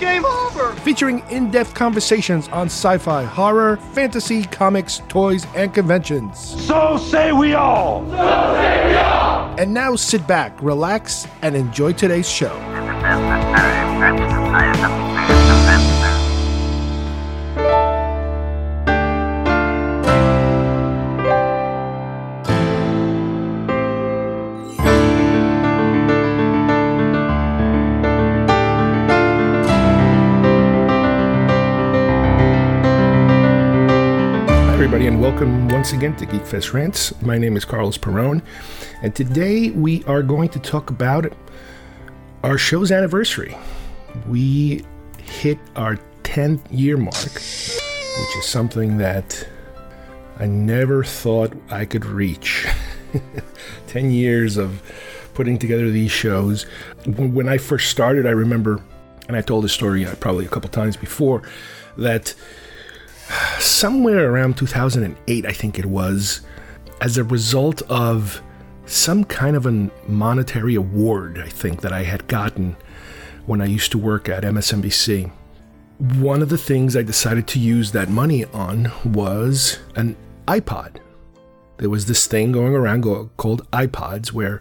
Game over. featuring in depth conversations on sci fi, horror, fantasy, comics, toys, and conventions. So say we all! So say we all. And now sit back, relax, and enjoy today's show. everybody, and welcome once again to Geekfest Rants. My name is Carlos Perone, and today we are going to talk about our show's anniversary. We hit our 10th year mark, which is something that I never thought I could reach. 10 years of putting together these shows. When when I first started, I remember, and I told this story uh, probably a couple times before, that somewhere around 2008, I think it was, as a result of some kind of a monetary award, I think, that I had gotten when I used to work at MSNBC. One of the things I decided to use that money on was an iPod. There was this thing going around called iPods where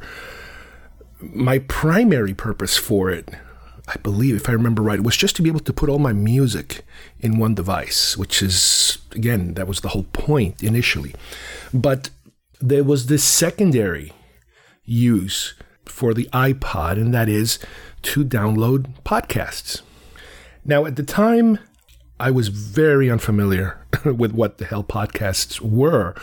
my primary purpose for it, I believe, if I remember right, was just to be able to put all my music in one device, which is, again, that was the whole point initially. But there was this secondary use for the iPod, and that is to download podcasts. Now, at the time, I was very unfamiliar with what the hell podcasts were,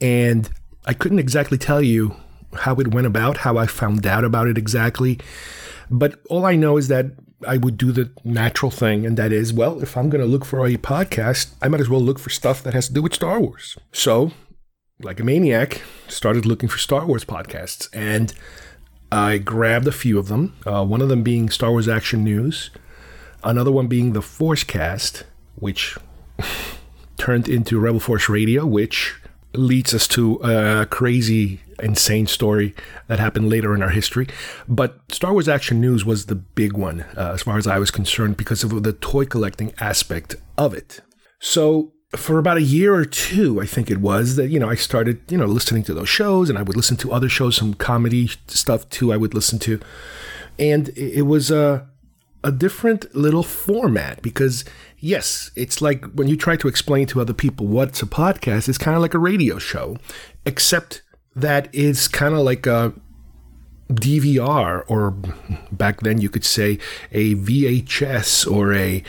and I couldn't exactly tell you how it went about, how I found out about it exactly. But all I know is that I would do the natural thing, and that is, well, if I'm going to look for a podcast, I might as well look for stuff that has to do with Star Wars. So, like a maniac, started looking for Star Wars podcasts, and I grabbed a few of them. Uh, one of them being Star Wars Action News, another one being the Forcecast, which turned into Rebel Force Radio, which leads us to a crazy, insane story that happened later in our history. But Star Wars Action News was the big one, uh, as far as I was concerned, because of the toy collecting aspect of it. So for about a year or two, I think it was that you know I started you know listening to those shows, and I would listen to other shows, some comedy stuff too. I would listen to, and it was a a different little format because yes, it's like when you try to explain to other people what's a podcast, it's kind of like a radio show, except that it's kind of like a DVR or back then you could say a VHS or a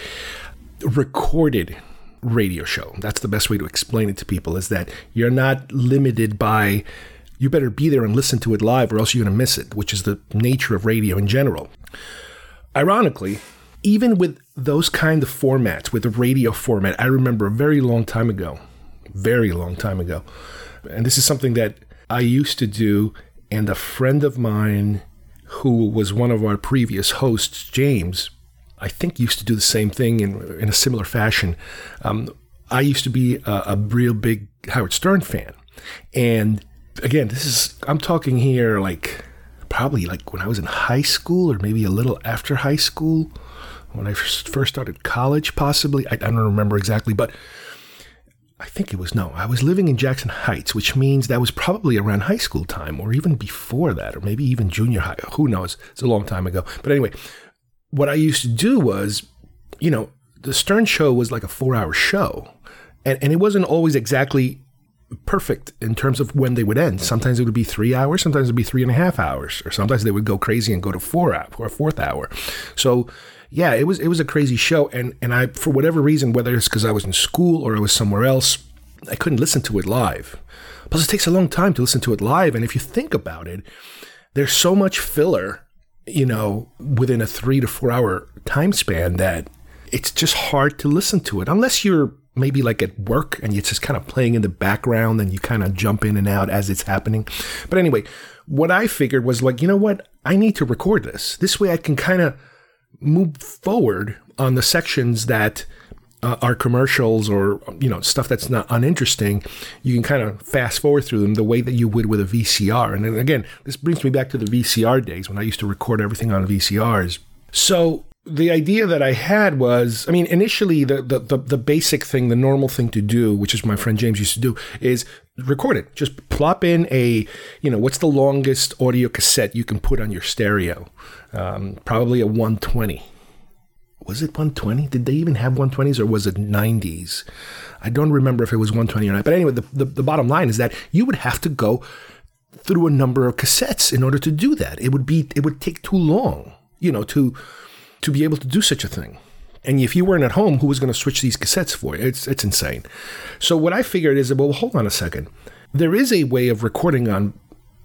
recorded radio show. That's the best way to explain it to people is that you're not limited by you better be there and listen to it live or else you're going to miss it, which is the nature of radio in general. Ironically, even with those kind of formats, with the radio format, I remember a very long time ago, very long time ago, and this is something that I used to do, and a friend of mine who was one of our previous hosts, James, I think used to do the same thing in, in a similar fashion. Um, I used to be a, a real big Howard Stern fan. And again, this is, I'm talking here like probably like when I was in high school or maybe a little after high school, when I first started college, possibly. I, I don't remember exactly, but I think it was no. I was living in Jackson Heights, which means that was probably around high school time or even before that, or maybe even junior high. Who knows? It's a long time ago. But anyway, what I used to do was, you know, the Stern show was like a four hour show. And, and it wasn't always exactly perfect in terms of when they would end. Sometimes it would be three hours, sometimes it would be three and a half hours, or sometimes they would go crazy and go to four hour or a fourth hour. So yeah, it was it was a crazy show, and and I for whatever reason, whether it's because I was in school or I was somewhere else, I couldn't listen to it live. Plus, it takes a long time to listen to it live, and if you think about it, there's so much filler, you know, within a three to four hour time span that it's just hard to listen to it unless you're maybe like at work and it's just kind of playing in the background and you kind of jump in and out as it's happening. But anyway, what I figured was like, you know what? I need to record this. This way I can kind of move forward on the sections that uh, are commercials or you know stuff that's not uninteresting you can kind of fast forward through them the way that you would with a vcr and then again this brings me back to the vcr days when i used to record everything on vcrs so the idea that I had was, I mean, initially the, the, the, the, basic thing, the normal thing to do, which is my friend James used to do, is record it. Just plop in a, you know, what's the longest audio cassette you can put on your stereo? Um, probably a 120. Was it 120? Did they even have 120s or was it 90s? I don't remember if it was 120 or not. But anyway, the, the, the bottom line is that you would have to go through a number of cassettes in order to do that. It would be, it would take too long, you know, to, to be able to do such a thing. And if you weren't at home, who was going to switch these cassettes for you? It's, it's insane. So what I figured is, well, hold on a second. There is a way of recording on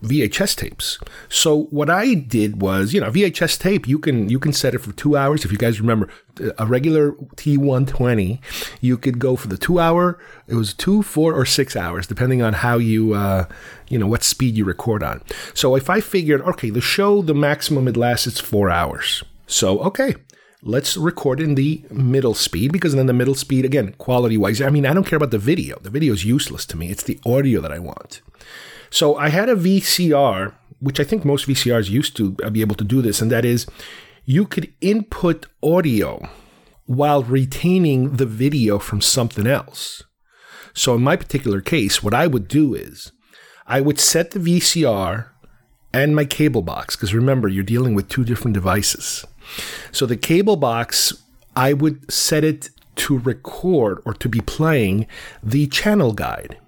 VHS tapes. So what I did was, you know, VHS tape, you can you can set it for two hours. If you guys remember, a regular T120, you could go for the two hour. It was two, four, or six hours, depending on how you, uh, you know, what speed you record on. So if I figured, okay, the show, the maximum it lasts is four hours. So, okay, let's record in the middle speed because then the middle speed, again, quality wise, I mean, I don't care about the video. The video is useless to me. It's the audio that I want. So I had a VCR, which I think most VCRs used to be able to do this, and that is you could input audio while retaining the video from something else. So in my particular case, what I would do is I would set the VCR and my cable box, because remember, you're dealing with two different devices. So the cable box, I would set it to record or to be playing the channel guide.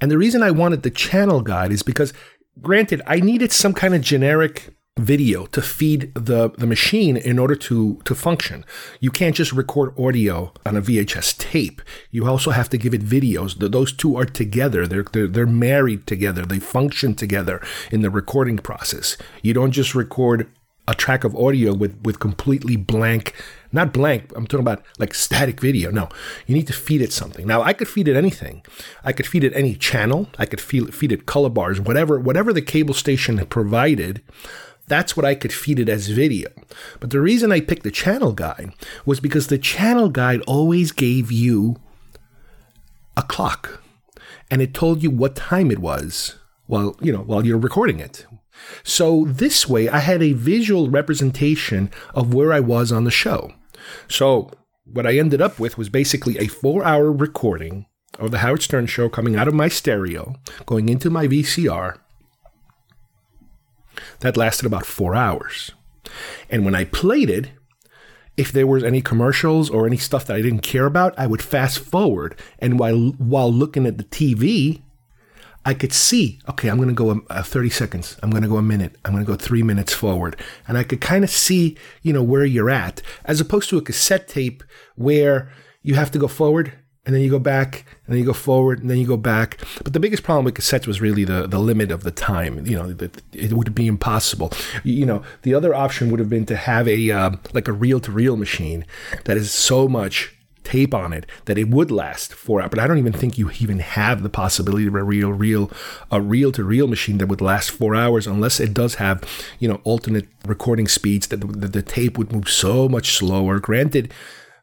And the reason I wanted the channel guide is because, granted, I needed some kind of generic video to feed the, the machine in order to, to function. You can't just record audio on a VHS tape. You also have to give it videos. Those two are together. They're, they're, they're married together. They function together in the recording process. You don't just record a track of audio with, with completely blank, not blank, I'm talking about like static video. No, you need to feed it something. Now, I could feed it anything. I could feed it any channel. I could feed, feed it color bars, whatever, whatever the cable station provided. That's what I could feed it as video. But the reason I picked the channel guide was because the channel guide always gave you a clock and it told you what time it was while, you know, while you're recording it. So this way, I had a visual representation of where I was on the show. So what I ended up with was basically a four hour recording of the Howard Stern show coming out of my stereo, going into my VCR. That lasted about four hours. And when I played it, if there was any commercials or any stuff that I didn't care about, I would fast forward. And while while looking at the TV, I could see, okay, I'm going to go a 30 seconds. I'm going to go a minute. I'm going to go three minutes forward. And I could kind of see, you know, where you're at, as opposed to a cassette tape where you have to go forward and then you go back and then you go forward and then you go back. But the biggest problem with cassettes was really the, the limit of the time. You know, it would be impossible. You know, the other option would have been to have a, uh, like a reel to reel machine that is so much tape on it that it would last four hours. But I don't even think you even have the possibility of a real, real, a reel to reel machine that would last four hours unless it does have, you know, alternate recording speeds that the, the, the tape would move so much slower. Granted,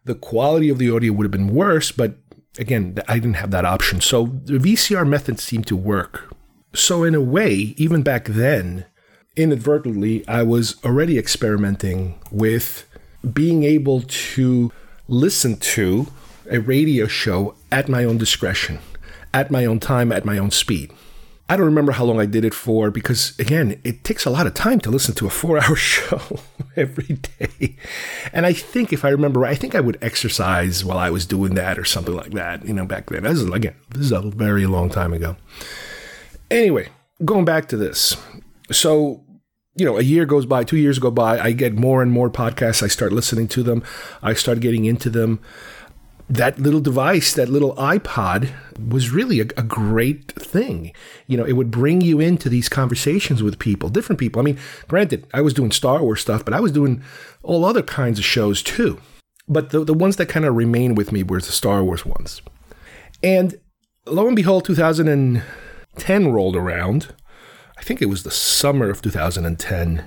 the quality of the audio would have been worse, but again, I didn't have that option. So the VCR method seemed to work. So in a way, even back then, inadvertently, I was already experimenting with being able to listen to a radio show at my own discretion, at my own time, at my own speed. I don't remember how long I did it for because, again, it takes a lot of time to listen to a four hour show every day. And I think, if I remember right, I think I would exercise while I was doing that or something like that, you know, back then. This is, again, this is a very long time ago. Anyway, going back to this. So, you know, a year goes by, two years go by, I get more and more podcasts. I start listening to them, I start getting into them that little device, that little iPod, was really a, a, great thing. You know, it would bring you into these conversations with people, different people. I mean, granted, I was doing Star Wars stuff, but I was doing all other kinds of shows too. but the, the ones that kind of remain with me were the Star Wars ones. And lo and behold, 2010 rolled around. I think it was the summer of 2010.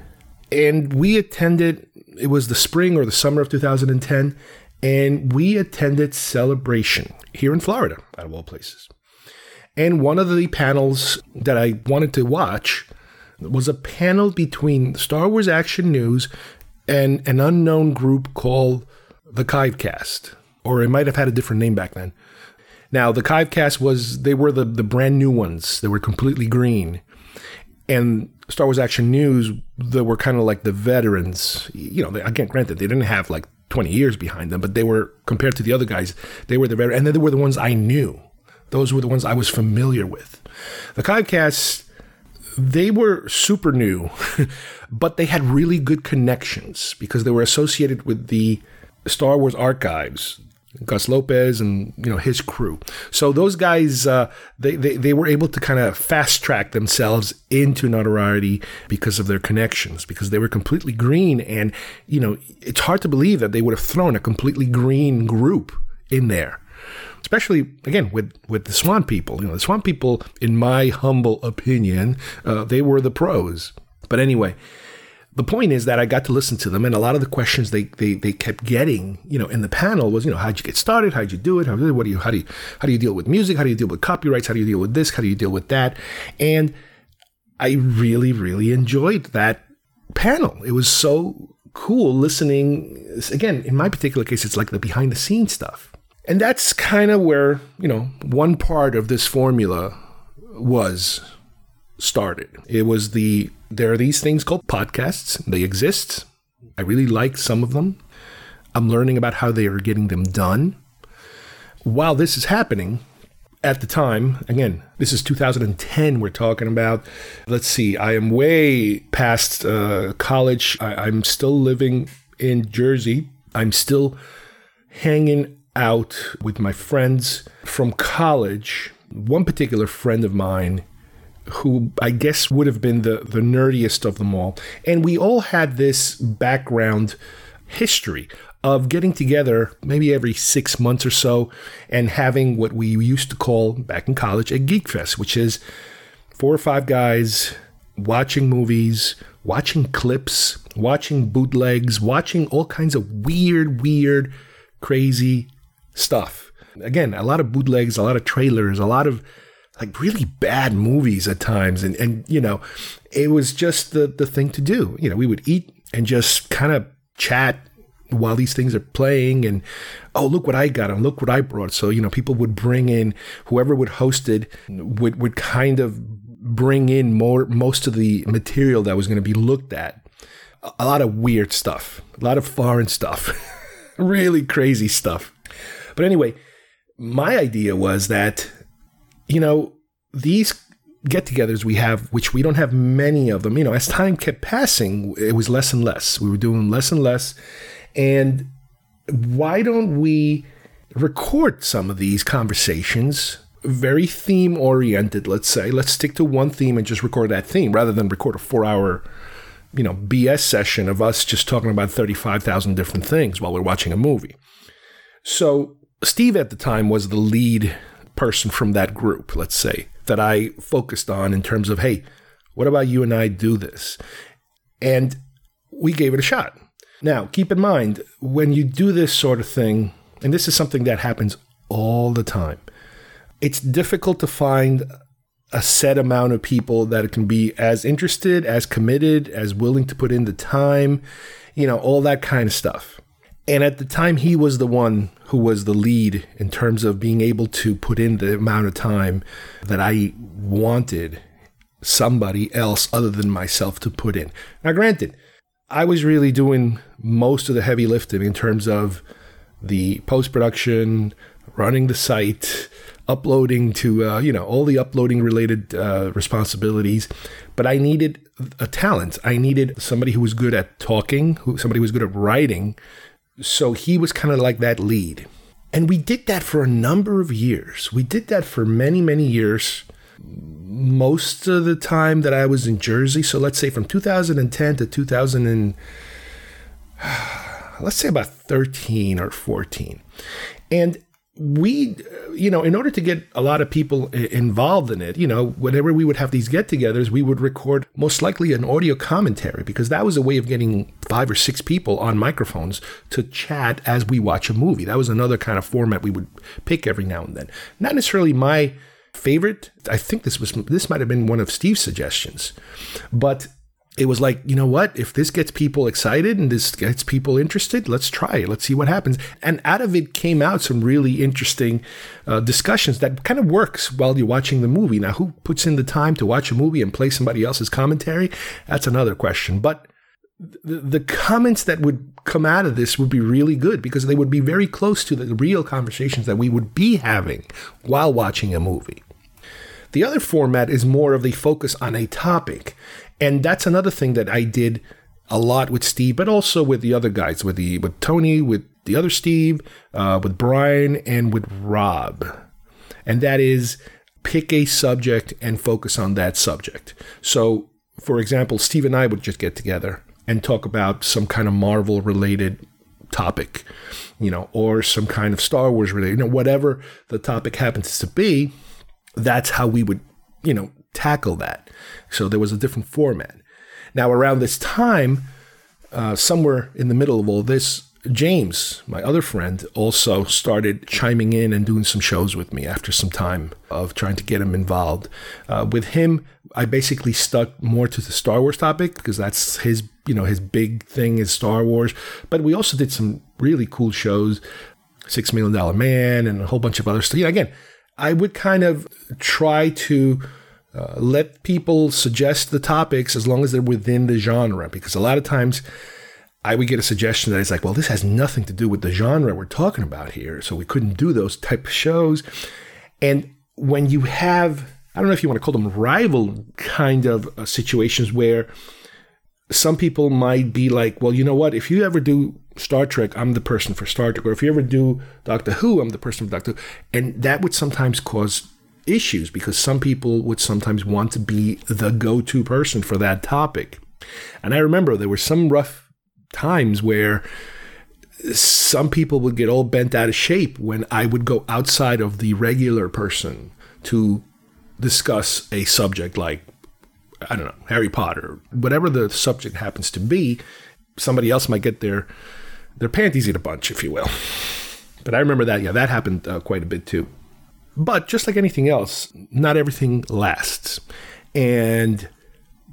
And we attended, it was the spring or the summer of 2010, and we attended Celebration here in Florida, out of all places. And one of the panels that I wanted to watch was a panel between Star Wars Action News and an unknown group called the Kivecast, or it might have had a different name back then. Now, the Kivecast was, they were the, the brand new ones. They were completely green. And Star Wars Action News, they were kind of like the veterans. You know, they, again, granted, they didn't have like 20 years behind them, but they were, compared to the other guys, they were the veterans. And they were the ones I knew. Those were the ones I was familiar with. The Kivecast, they were super new, but they had really good connections because they were associated with the Star Wars archives. Gus Lopez and you know his crew. So those guys, uh, they, they they were able to kind of fast track themselves into notoriety because of their connections. Because they were completely green, and you know it's hard to believe that they would have thrown a completely green group in there. Especially again with with the Swan people. You know the Swan people, in my humble opinion, uh, they were the pros. But anyway, the point is that I got to listen to them, and a lot of the questions they, they they kept getting, you know, in the panel was, you know, how'd you get started? How'd you do it? How, what do you how do you how do you deal with music? How do you deal with copyrights? How do you deal with this? How do you deal with that? And I really really enjoyed that panel. It was so cool listening. Again, in my particular case, it's like the behind the scenes stuff, and that's kind of where you know one part of this formula was started. It was the there are these things called podcasts. They exist. I really like some of them. I'm learning about how they are getting them done. While this is happening, at the time, again, this is 2010, we're talking about. Let's see, I am way past uh, college. I, am still living in Jersey. I'm still hanging out with my friends from college. One particular friend of mine who I guess would have been the, the nerdiest of them all. And we all had this background history of getting together maybe every six months or so and having what we used to call back in college a geek fest, which is four or five guys watching movies, watching clips, watching bootlegs, watching all kinds of weird, weird, crazy stuff. Again, a lot of bootlegs, a lot of trailers, a lot of like really bad movies at times. And, and, you know, it was just the, the thing to do. You know, we would eat and just kind of chat while these things are playing and oh look what i got and look what i brought so you know people would bring in whoever would host it would, would kind of bring in more most of the material that was going to be looked at a lot of weird stuff a lot of foreign stuff really crazy stuff but anyway my idea was that you know, these get togethers we have, which we don't have many of them, you know, as time kept passing, it was less and less. We were doing less and less. And why don't we record some of these conversations? Very theme oriented, let's say. Let's stick to one theme and just record that theme rather than record a four hour, you know, BS session of us just talking about 35,000 different things while we're watching a movie. So, Steve at the time was the lead person from that group, let's say, that I focused on in terms of, hey, what about you and I do this? And we gave it a shot. Now, keep in mind, when you do this sort of thing, and this is something that happens all the time, it's difficult to find a set amount of people that can be as interested, as committed, as willing to put in the time, you know, all that kind of stuff. And at the time, he was the one who was the lead in terms of being able to put in the amount of time that I wanted somebody else other than myself to put in. Now, granted, I was really doing most of the heavy lifting in terms of the post production, running the site, uploading to, uh, you know, all the uploading related uh, responsibilities. But I needed a talent. I needed somebody who was good at talking, who somebody who was good at writing, so he was kind of like that lead. And we did that for a number of years. We did that for many, many years. Most of the time that I was in Jersey, so let's say from 2010 to 2000 and let's say about 13 or 14. And we, you know, in order to get a lot of people involved in it, you know, whenever we would have these get togethers, we would record most likely an audio commentary because that was a way of getting five or six people on microphones to chat as we watch a movie. That was another kind of format we would pick every now and then. Not necessarily my favorite. I think this was this might have been one of Steve's suggestions, but it was like, you know what? If this gets people excited and this gets people interested, let's try it. Let's see what happens. And out of it came out some really interesting uh, discussions that kind of works while you're watching the movie. Now, who puts in the time to watch a movie and play somebody else's commentary? That's another question. But the, the comments that would come out of this would be really good because they would be very close to the real conversations that we would be having while watching a movie. The other format is more of the focus on a topic. And that's another thing that I did a lot with Steve, but also with the other guys, with the with Tony, with the other Steve, uh, with Brian, and with Rob. And that is pick a subject and focus on that subject. So, for example, Steve and I would just get together and talk about some kind of Marvel related topic, you know, or some kind of Star Wars related, you know, whatever the topic happens to be that's how we would, you know, tackle that. So there was a different format. Now, around this time, uh, somewhere in the middle of all this, James, my other friend, also started chiming in and doing some shows with me after some time of trying to get him involved. Uh, with him, I basically stuck more to the Star Wars topic because that's his, you know, his big thing is Star Wars. But we also did some really cool shows, Six Million Dollar Man, and a whole bunch of other stuff. You know, again, I would kind of try to uh, let people suggest the topics as long as they're within the genre, because a lot of times I would get a suggestion that is like, well, this has nothing to do with the genre we're talking about here, so we couldn't do those type of shows. And when you have, I don't know if you want to call them rival kind of uh, situations where some people might be like, well, you know what? If you ever do Star Trek, I'm the person for Star Trek. Or if you ever do Doctor Who, I'm the person for Doctor Who. And that would sometimes cause issues because some people would sometimes want to be the go to person for that topic. And I remember there were some rough times where some people would get all bent out of shape when I would go outside of the regular person to discuss a subject like I don't know, Harry Potter, whatever the subject happens to be, somebody else might get their their panties in a bunch, if you will. But I remember that, yeah, that happened uh, quite a bit too. But just like anything else, not everything lasts. And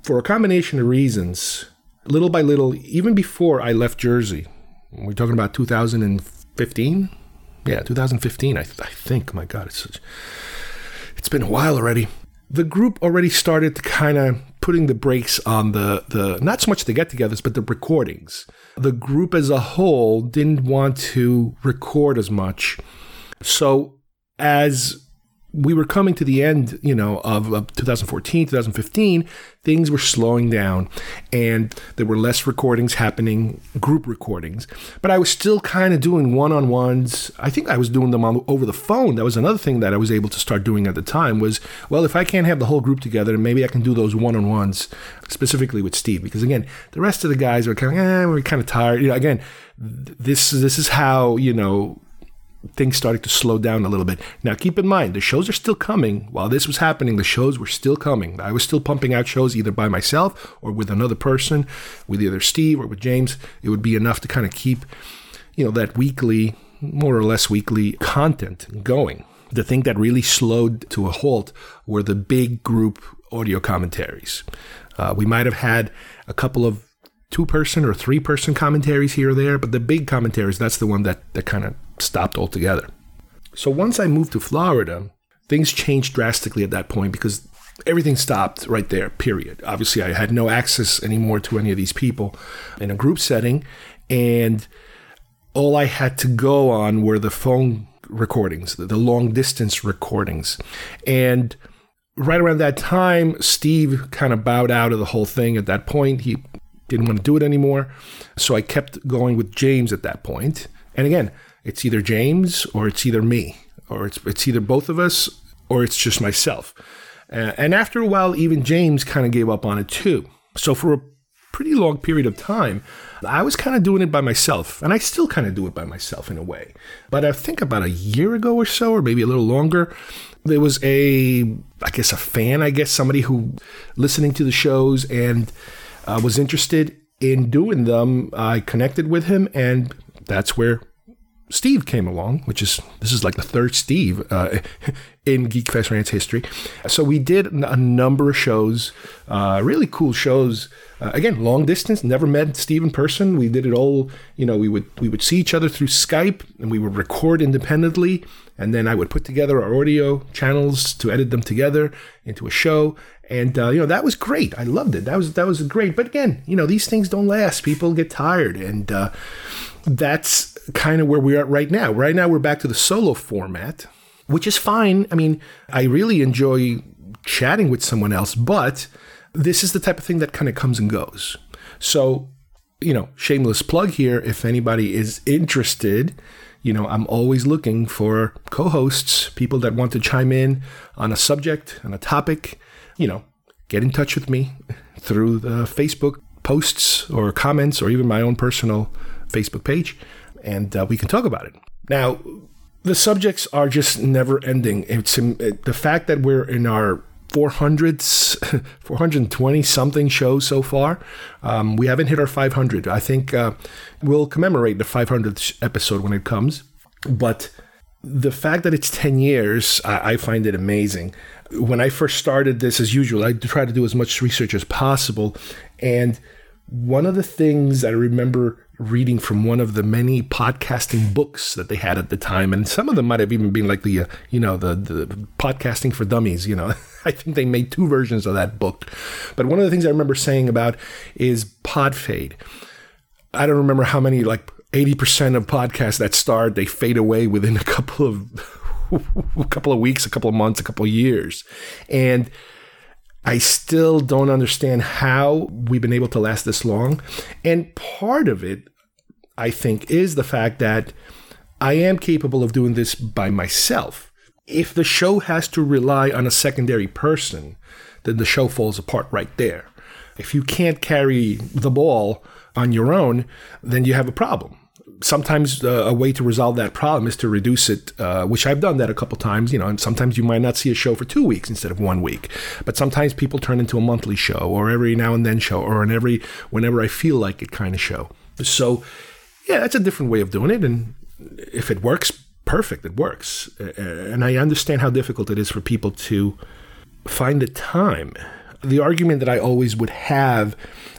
for a combination of reasons, little by little, even before I left Jersey, we're talking about 2015? Yeah, 2015, I, th- I think. My God, it's such, it's been a while already the group already started to kind of putting the brakes on the the not so much the get-togethers but the recordings. The group as a whole didn't want to record as much. So as we were coming to the end, you know, of, of 2014, 2015, things were slowing down and there were less recordings happening, group recordings. But I was still kind of doing one on ones. I think I was doing them on, over the phone. That was another thing that I was able to start doing at the time was, well, if I can't have the whole group together, maybe I can do those one on ones, specifically with Steve. Because again, the rest of the guys were kind of, eh, we're kind of tired. You know, again, this, this is how, you know, things started to slow down a little bit. Now, keep in mind, the shows are still coming. While this was happening, the shows were still coming. I was still pumping out shows either by myself or with another person, with either Steve or with James. It would be enough to kind of keep, you know, that weekly, more or less weekly content going. The thing that really slowed to a halt were the big group audio commentaries. Uh, we might have had a couple of two person or three person commentaries here or there, but the big commentaries, that's the one that, that kind of stopped altogether. So once I moved to Florida, things changed drastically at that point because everything stopped right there, period. Obviously, I had no access anymore to any of these people in a group setting, and all I had to go on were the phone recordings, the, long distance recordings. And right around that time, Steve kind of bowed out of the whole thing at that point. He didn't want to do it anymore. So I kept going with James at that point. And again, it's either James or it's either me, or it's, it's either both of us or it's just myself. Uh, and after a while, even James kind of gave up on it too. So for a pretty long period of time, I was kind of doing it by myself, and I still kind of do it by myself in a way. But I think about a year ago or so, or maybe a little longer, there was a, I guess, a fan, I guess, somebody who listening to the shows and uh, was interested in doing them. I connected with him, and that's where Steve came along, which is this is like the third Steve uh, in Geek Fest Rants history. So we did a number of shows, uh, really cool shows. Uh, again, long distance. Never met Steve in person. We did it all. You know, we would we would see each other through Skype, and we would record independently, and then I would put together our audio channels to edit them together into a show. And uh, you know that was great. I loved it. That was that was great. But again, you know these things don't last. People get tired, and uh, that's kind of where we are right now. Right now, we're back to the solo format, which is fine. I mean, I really enjoy chatting with someone else, but this is the type of thing that kind of comes and goes. So, you know, shameless plug here. If anybody is interested, you know, I'm always looking for co hosts, people that want to chime in on a subject, on a topic. You know, get in touch with me through the Facebook posts or comments or even my own personal Facebook page and uh, we can talk about it. Now, the subjects are just never ending. It's it, the fact that we're in our 400s, 420 something shows so far. Um, we haven't hit our 500. I think uh, we'll commemorate the 500th episode when it comes. But the fact that it's 10 years, I, I find it amazing. When I first started this, as usual, I try to do as much research as possible. And one of the things I remember reading from one of the many podcasting books that they had at the time, and some of them might have even been like the uh, you know the the podcasting for dummies. You know, I think they made two versions of that book. But one of the things I remember saying about is pod fade. I don't remember how many like eighty percent of podcasts that start they fade away within a couple of a couple of weeks, a couple of months, a couple of years, and I still don't understand how we've been able to last this long. And part of it, I think, is the fact that I am capable of doing this by myself. If the show has to rely on a secondary person, then the show falls apart right there. If you can't carry the ball on your own, then you have a problem sometimes uh, a way to resolve that problem is to reduce it, uh, which I've done that a couple times. You know, and sometimes you might not see a show for two weeks instead of one week. But sometimes people turn into a monthly show, or every now and then show, or an every whenever I feel like it kind of show. So, yeah, that's a different way of doing it, and if it works, perfect. It works, and I understand how difficult it is for people to find the time. The argument that I always would have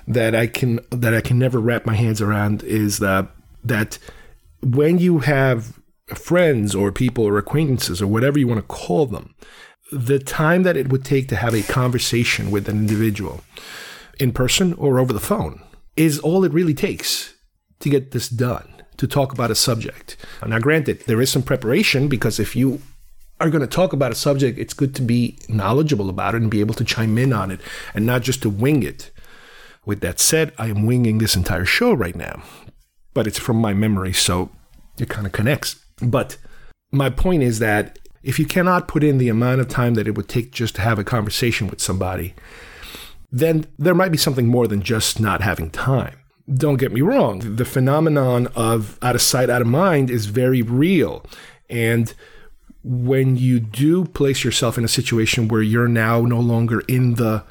that I can that I can never wrap my hands around is that that when you have friends or people or acquaintances or whatever you want to call them, the time that it would take to have a conversation with an individual in person or over the phone is all it really takes to get this done, to talk about a subject. Now, granted, there is some preparation because if you are going to talk about a subject, it's good to be knowledgeable about it and be able to chime in on it and not just to wing it. With that said, I am winging this entire show right now but it's from my memory, so it kind of connects. But my point is that if you cannot put in the amount of time that it would take just to have a conversation with somebody, then there might be something more than just not having time. Don't get me wrong, the phenomenon of out of sight, out of mind is very real. And when you do place yourself in a situation where you're now no longer in the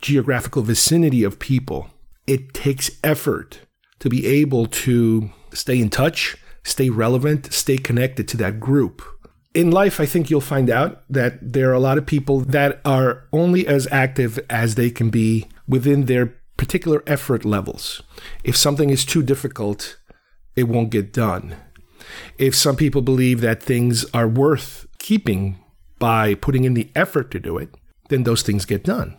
geographical vicinity of people, it takes effort to be able to stay in touch, stay relevant, stay connected to that group. In life, I think you'll find out that there are a lot of people that are only as active as they can be within their particular effort levels. If something is too difficult, it won't get done. If some people believe that things are worth keeping by putting in the effort to do it, then those things get done.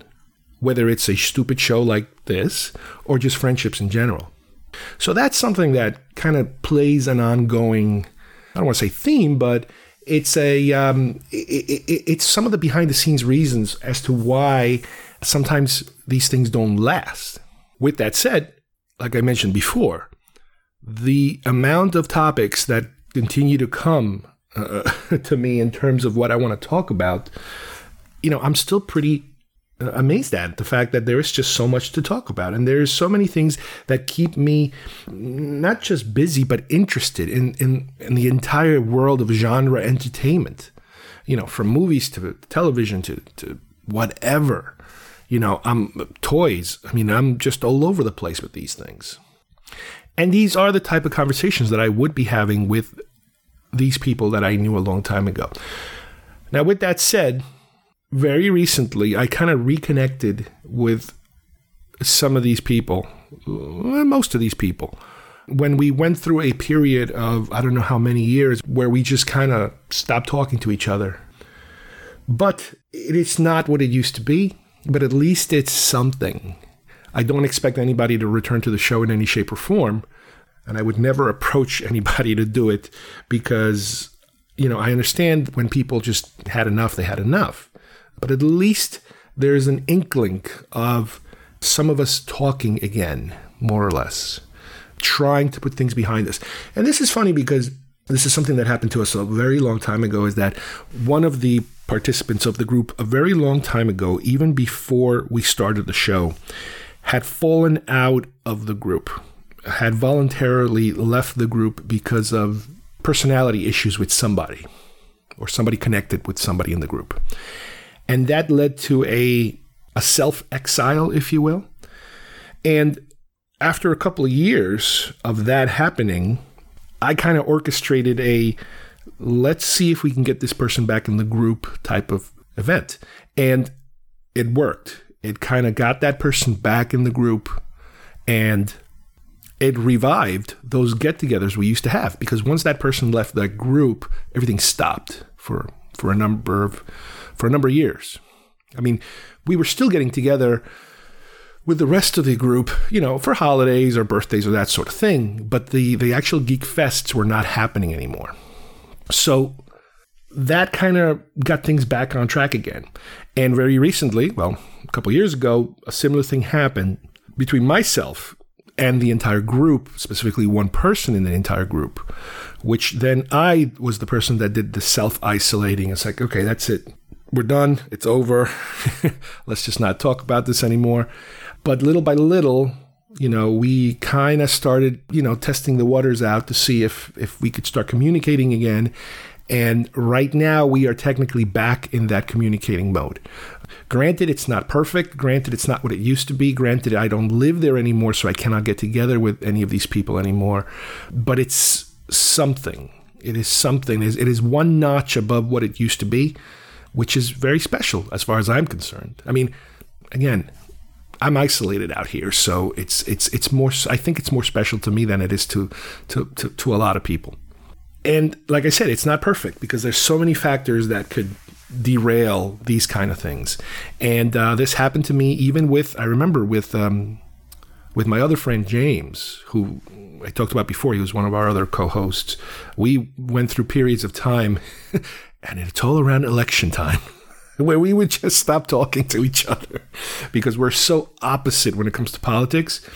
Whether it's a stupid show like this or just friendships in general. So that's something that kind of plays an ongoing, I don't want to say theme, but it's a um, it, it, it's some of the behind the scenes reasons as to why sometimes these things don't last. With that said, like I mentioned before, the amount of topics that continue to come uh, to me in terms of what I want to talk about, you know, I'm still pretty amazed at the fact that there is just so much to talk about. And there's so many things that keep me not just busy but interested in, in, in the entire world of genre entertainment. You know from movies to television to, to whatever. You know i'm toys. I mean i'm just all over the place with these things. And these are the type of conversations that i would be having with these people that i knew a long time ago. Now with that said very recently, I kind of reconnected with some of these people, most of these people, when we went through a period of I don't know how many years where we just kind of stopped talking to each other. But it's not what it used to be, but at least it's something. I don't expect anybody to return to the show in any shape or form, and I would never approach anybody to do it because, you know, I understand when people just had enough, they had enough but at least there's an inkling of some of us talking again, more or less, trying to put things behind us. And this is funny because this is something that happened to us a very long time ago is that one of the participants of the group a very long time ago, even before we started the show, had fallen out of the group, had voluntarily left the group because of personality issues with somebody or somebody connected with somebody in the group. And that led to a, a self exile, if you will. And after a couple of years of that happening, I kind of orchestrated a let's see if we can get this person back in the group type of event. And it worked. It kind of got that person back in the group and it revived those get togethers we used to have because once that person left that group, everything stopped for for a number of for a number of years. I mean, we were still getting together with the rest of the group, you know, for holidays or birthdays or that sort of thing, but the the actual geek fests were not happening anymore. So that kind of got things back on track again. And very recently, well, a couple years ago, a similar thing happened between myself and the entire group, specifically one person in the entire group, which then I was the person that did the self isolating. It's like, okay, that's it we're done. It's over. Let's just not talk about this anymore. But little by little, you know, we kind of started, you know, testing the waters out to see if if we could start communicating again. And right now, we are technically back in that communicating mode. Granted, it's not perfect. Granted, it's not what it used to be. Granted, I don't live there anymore, so I cannot get together with any of these people anymore. But it's something. It is something. It is one notch above what it used to be which is very special as far as I'm concerned. I mean, again, I'm isolated out here, so it's it's it's more. I think it's more special to me than it is to to to, to a lot of people. And like I said, it's not perfect because there's so many factors that could derail these kind of things. And uh, this happened to me even with I remember with um, with my other friend James, who I talked about before. He was one of our other co-hosts. We went through periods of time and it's all around election time where we would just stop talking to each other because we're so opposite when it comes to politics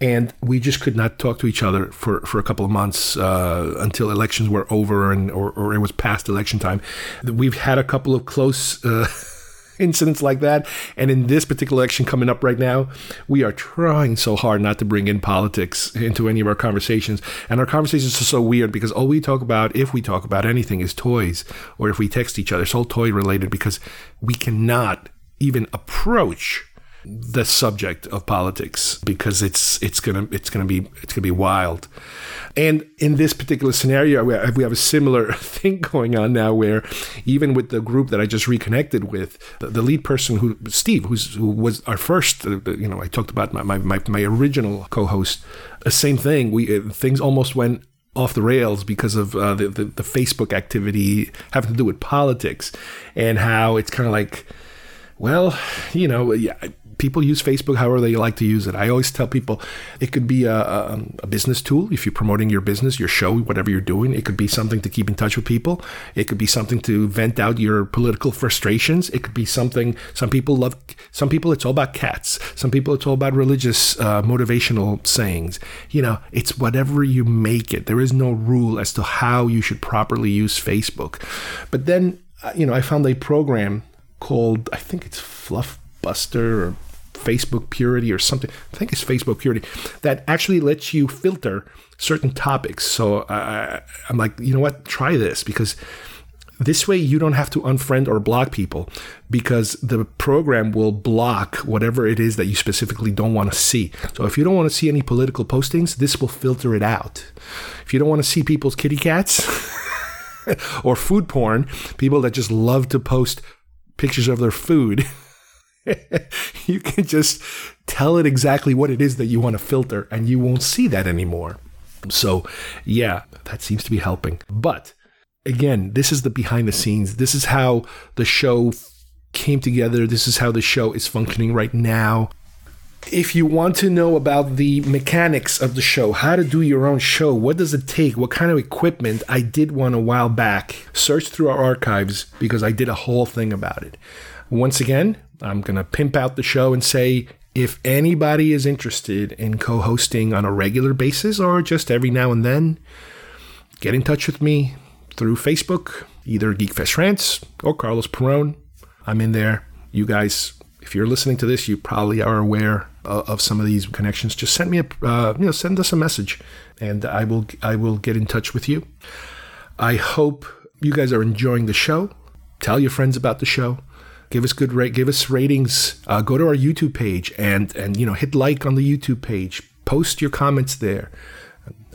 and we just could not talk to each other for, for a couple of months uh, until elections were over and or, or it was past election time we've had a couple of close uh, incidents like that. And in this particular election coming up right now, we are trying so hard not to bring in politics into any of our conversations. And our conversations are so weird because all we talk about, if we talk about anything, is toys, or if we text each other, it's all toy related because we cannot even approach the subject of politics because it's it's gonna it's gonna be it's gonna be wild. And in this particular scenario, we have a similar thing going on now, where even with the group that I just reconnected with, the, lead person who Steve, who's who was our first, uh, you know, I talked about my my my, my original co-host. The same thing. We uh, things almost went off the rails because of uh, the, the, the Facebook activity having to do with politics and how it's kind of like, well, you know, yeah, people use Facebook however they like to use it. I always tell people it could be a, a, a, business tool if you're promoting your business, your show, whatever you're doing. It could be something to keep in touch with people. It could be something to vent out your political frustrations. It could be something. Some people love. Some people it's all about cats. Some people it's all about religious uh, motivational sayings. You know, it's whatever you make it. There is no rule as to how you should properly use Facebook. But then, uh, you know, I found a program called I think it's Fluff Buster or Facebook Purity or something. I think it's Facebook Purity that actually lets you filter certain topics. So I, I'm like, you know what? Try this because this way you don't have to unfriend or block people because the program will block whatever it is that you specifically don't want to see. So if you don't want to see any political postings, this will filter it out. If you don't want to see people's kitty cats or food porn, people that just love to post pictures of their food. you can just tell it exactly what it is that you want to filter and you won't see that anymore. So, yeah, that seems to be helping. But again, this is the behind the scenes. This is how the show came together. This is how the show is functioning right now. If you want to know about the mechanics of the show, how to do your own show, what does it take, what kind of equipment, I did one a while back. Search through our archives because I did a whole thing about it. Once again, I'm going to pimp out the show and say if anybody is interested in co hosting on a regular basis or just every now and then, get in touch with me through Facebook, either Geekfest Rants or Carlos Perone. I'm in there. You guys, if you're listening to this, you probably are aware of, some of these connections. Just send me a, uh, you know, send us a message, and I will, I will get in touch with you. I hope you guys are enjoying the show. Tell your friends about the show. Give us good rate. Give us ratings. Uh, go to our YouTube page and and you know hit like on the YouTube page. Post your comments there.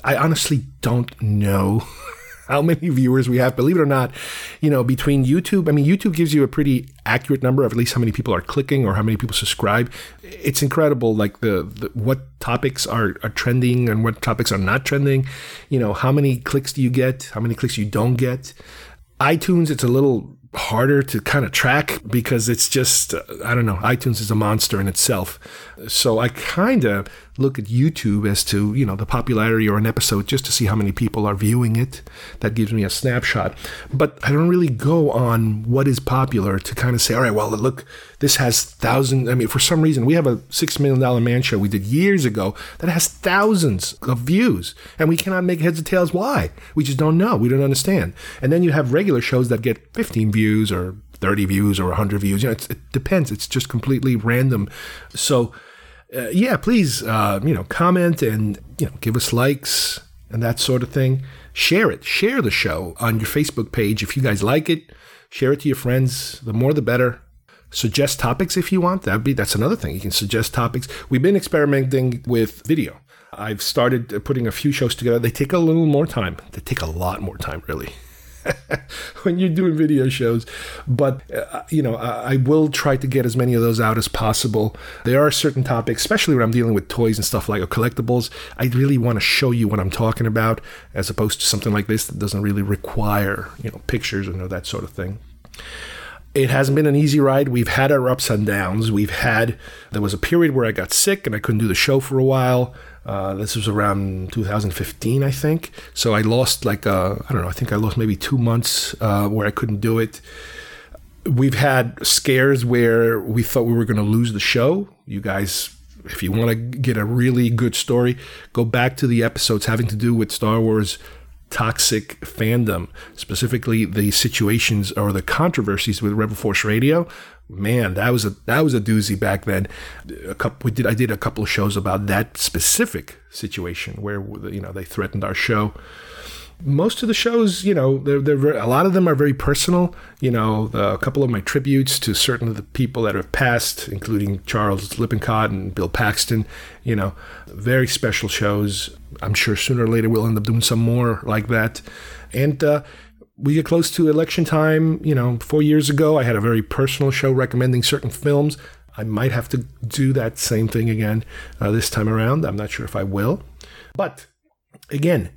I honestly don't know how many viewers we have. Believe it or not, you know, between YouTube, I mean, YouTube gives you a pretty accurate number of at least how many people are clicking or how many people subscribe. It's incredible, like the, the what topics are, are trending and what topics are not trending. You know, how many clicks do you get? How many clicks you don't get? iTunes, it's a little harder to kind of track because it's just uh, I don't know iTunes is a monster in itself. So I kind of look at YouTube as to you know the popularity or an episode just to see how many people are viewing it that gives me a snapshot but I don't really go on what is popular to kind of say all right well look this has thousands I mean for some reason we have a 6 million dollar man show we did years ago that has thousands of views and we cannot make heads or tails why we just don't know we don't understand and then you have regular shows that get 15 views views or 30 views or 100 views. You know, it depends. It's just completely random. So, uh, yeah, please, uh, you know, comment and, you know, give us likes and that sort of thing. Share it. Share the show on your Facebook page if you guys like it. Share it to your friends. The more, the better. Suggest topics if you want. That'd be that's another thing. You can suggest topics. We've been experimenting with video. I've started putting a few shows together. They take a little more time. They take a lot more time, really. when you're doing video shows. But, uh, you know, I, I, will try to get as many of those out as possible. There are certain topics, especially when I'm dealing with toys and stuff like collectibles, I really want to show you what I'm talking about as opposed to something like this that doesn't really require, you know, pictures and that sort of thing. It hasn't been an easy ride. We've had our ups and downs. We've had, there was a period where I got sick and I couldn't do the show for a while. Uh, this was around 2015, I think. So I lost like uh, I don't know. I think I lost maybe two months uh, where I couldn't do it. We've had scares where we thought we were going to lose the show. You guys, if you want to get a really good story, go back to the episodes having to do with Star Wars toxic fandom, specifically the situations or the controversies with Rebel Force Radio man, that was a that was a doozy back then. A couple we did I did a couple of shows about that specific situation where you know they threatened our show. Most of the shows, you know, they're, they're a lot of them are very personal. You know, the, a couple of my tributes to certain of the people that have passed, including Charles Lippincott and Bill Paxton. You know, very special shows. I'm sure sooner or later we'll end up doing some more like that. And uh, we get close to election time. You know, four years ago, I had a very personal show recommending certain films. I might have to do that same thing again uh, this time around. I'm not sure if I will. But again,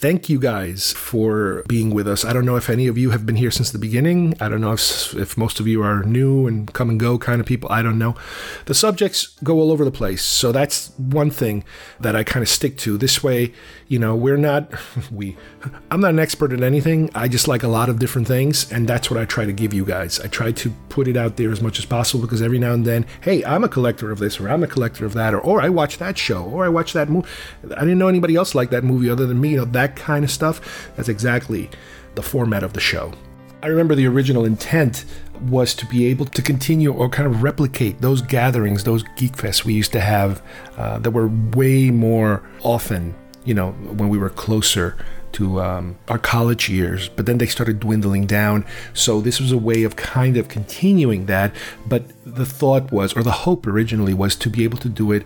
thank you guys for being with us. I don't know if any of you have been here since the beginning. I don't know if, if most of you are new and come and go kind of people. I don't know. The subjects go all over the place. So that's one thing that I kind of stick to. This way, you know, we're not, we, I'm not an expert at anything. I just like a lot of different things. And that's what I try to give you guys. I try to put it out there as much as possible because every now and then, hey, I'm a collector of this or I'm a collector of that or, or I watch that show or I watch that movie. I didn't know anybody else like that movie other than me. You know, that that kind of stuff. That's exactly the format of the show. I remember the original intent was to be able to continue or kind of replicate those gatherings, those geek fests we used to have uh, that were way more often, you know, when we were closer to um, our college years, but then they started dwindling down. So this was a way of kind of continuing that. But the thought was, or the hope originally was, to be able to do it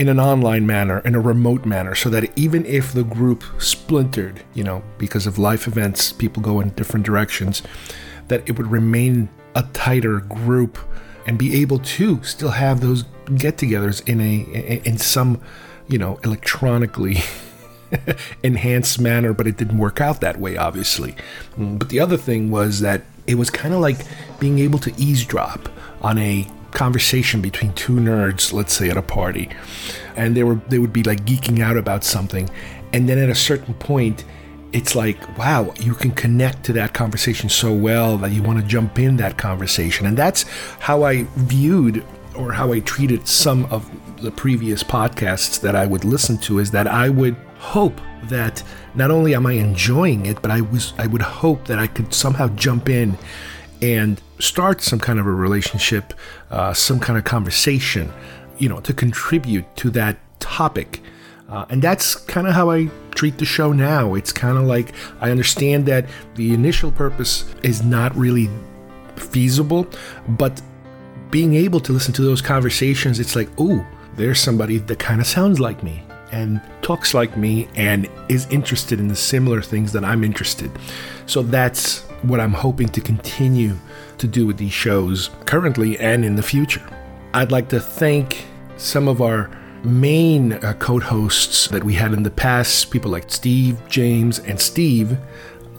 in an online manner, in a remote manner, so that even if the group splintered, you know, because of life events, people go in different directions, that it would remain a tighter group and be able to still have those get-togethers in a in some, you know, electronically enhanced manner, but it didn't work out that way, obviously. Mm, But the other thing was that it was kind of like being able to eavesdrop on a conversation between two nerds, let's say at a party, and they were they would be like geeking out about something, and then at a certain point, it's like wow, you can connect to that conversation so well that you want to jump in that conversation, and that's how I viewed or how I treated some of the previous podcasts that I would listen to is that I would hope that not only am I enjoying it, but I was I would hope that I could somehow jump in and start some kind of a relationship, uh, some kind of conversation, you know, to contribute to that topic. Uh, and that's kind of how I treat the show now. It's kind of like I understand that the initial purpose is not really feasible, but being able to listen to those conversations, it's like, oh, there's somebody that kind of sounds like me and talks like me and is interested in the similar things that I'm interested. So that's what I'm hoping to continue to do with these shows currently and in the future. I'd like to thank some of our main uh, co-hosts that we had in the past, people like Steve, James, and Steve,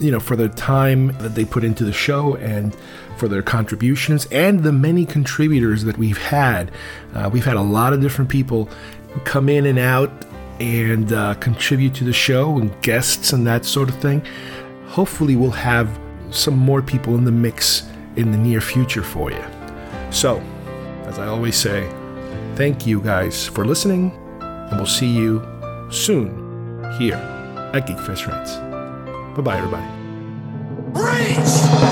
you know, for the time that they put into the show and for their contributions and the many contributors that we've had. Uh, we've had a lot of different people come in and out and uh, contribute to the show and guests and that sort of thing. Hopefully, we'll have some more people in the mix in the near future for you. So, as I always say, thank you guys for listening, and we'll see you soon here at Geek Fest Rants. Bye bye, everybody. If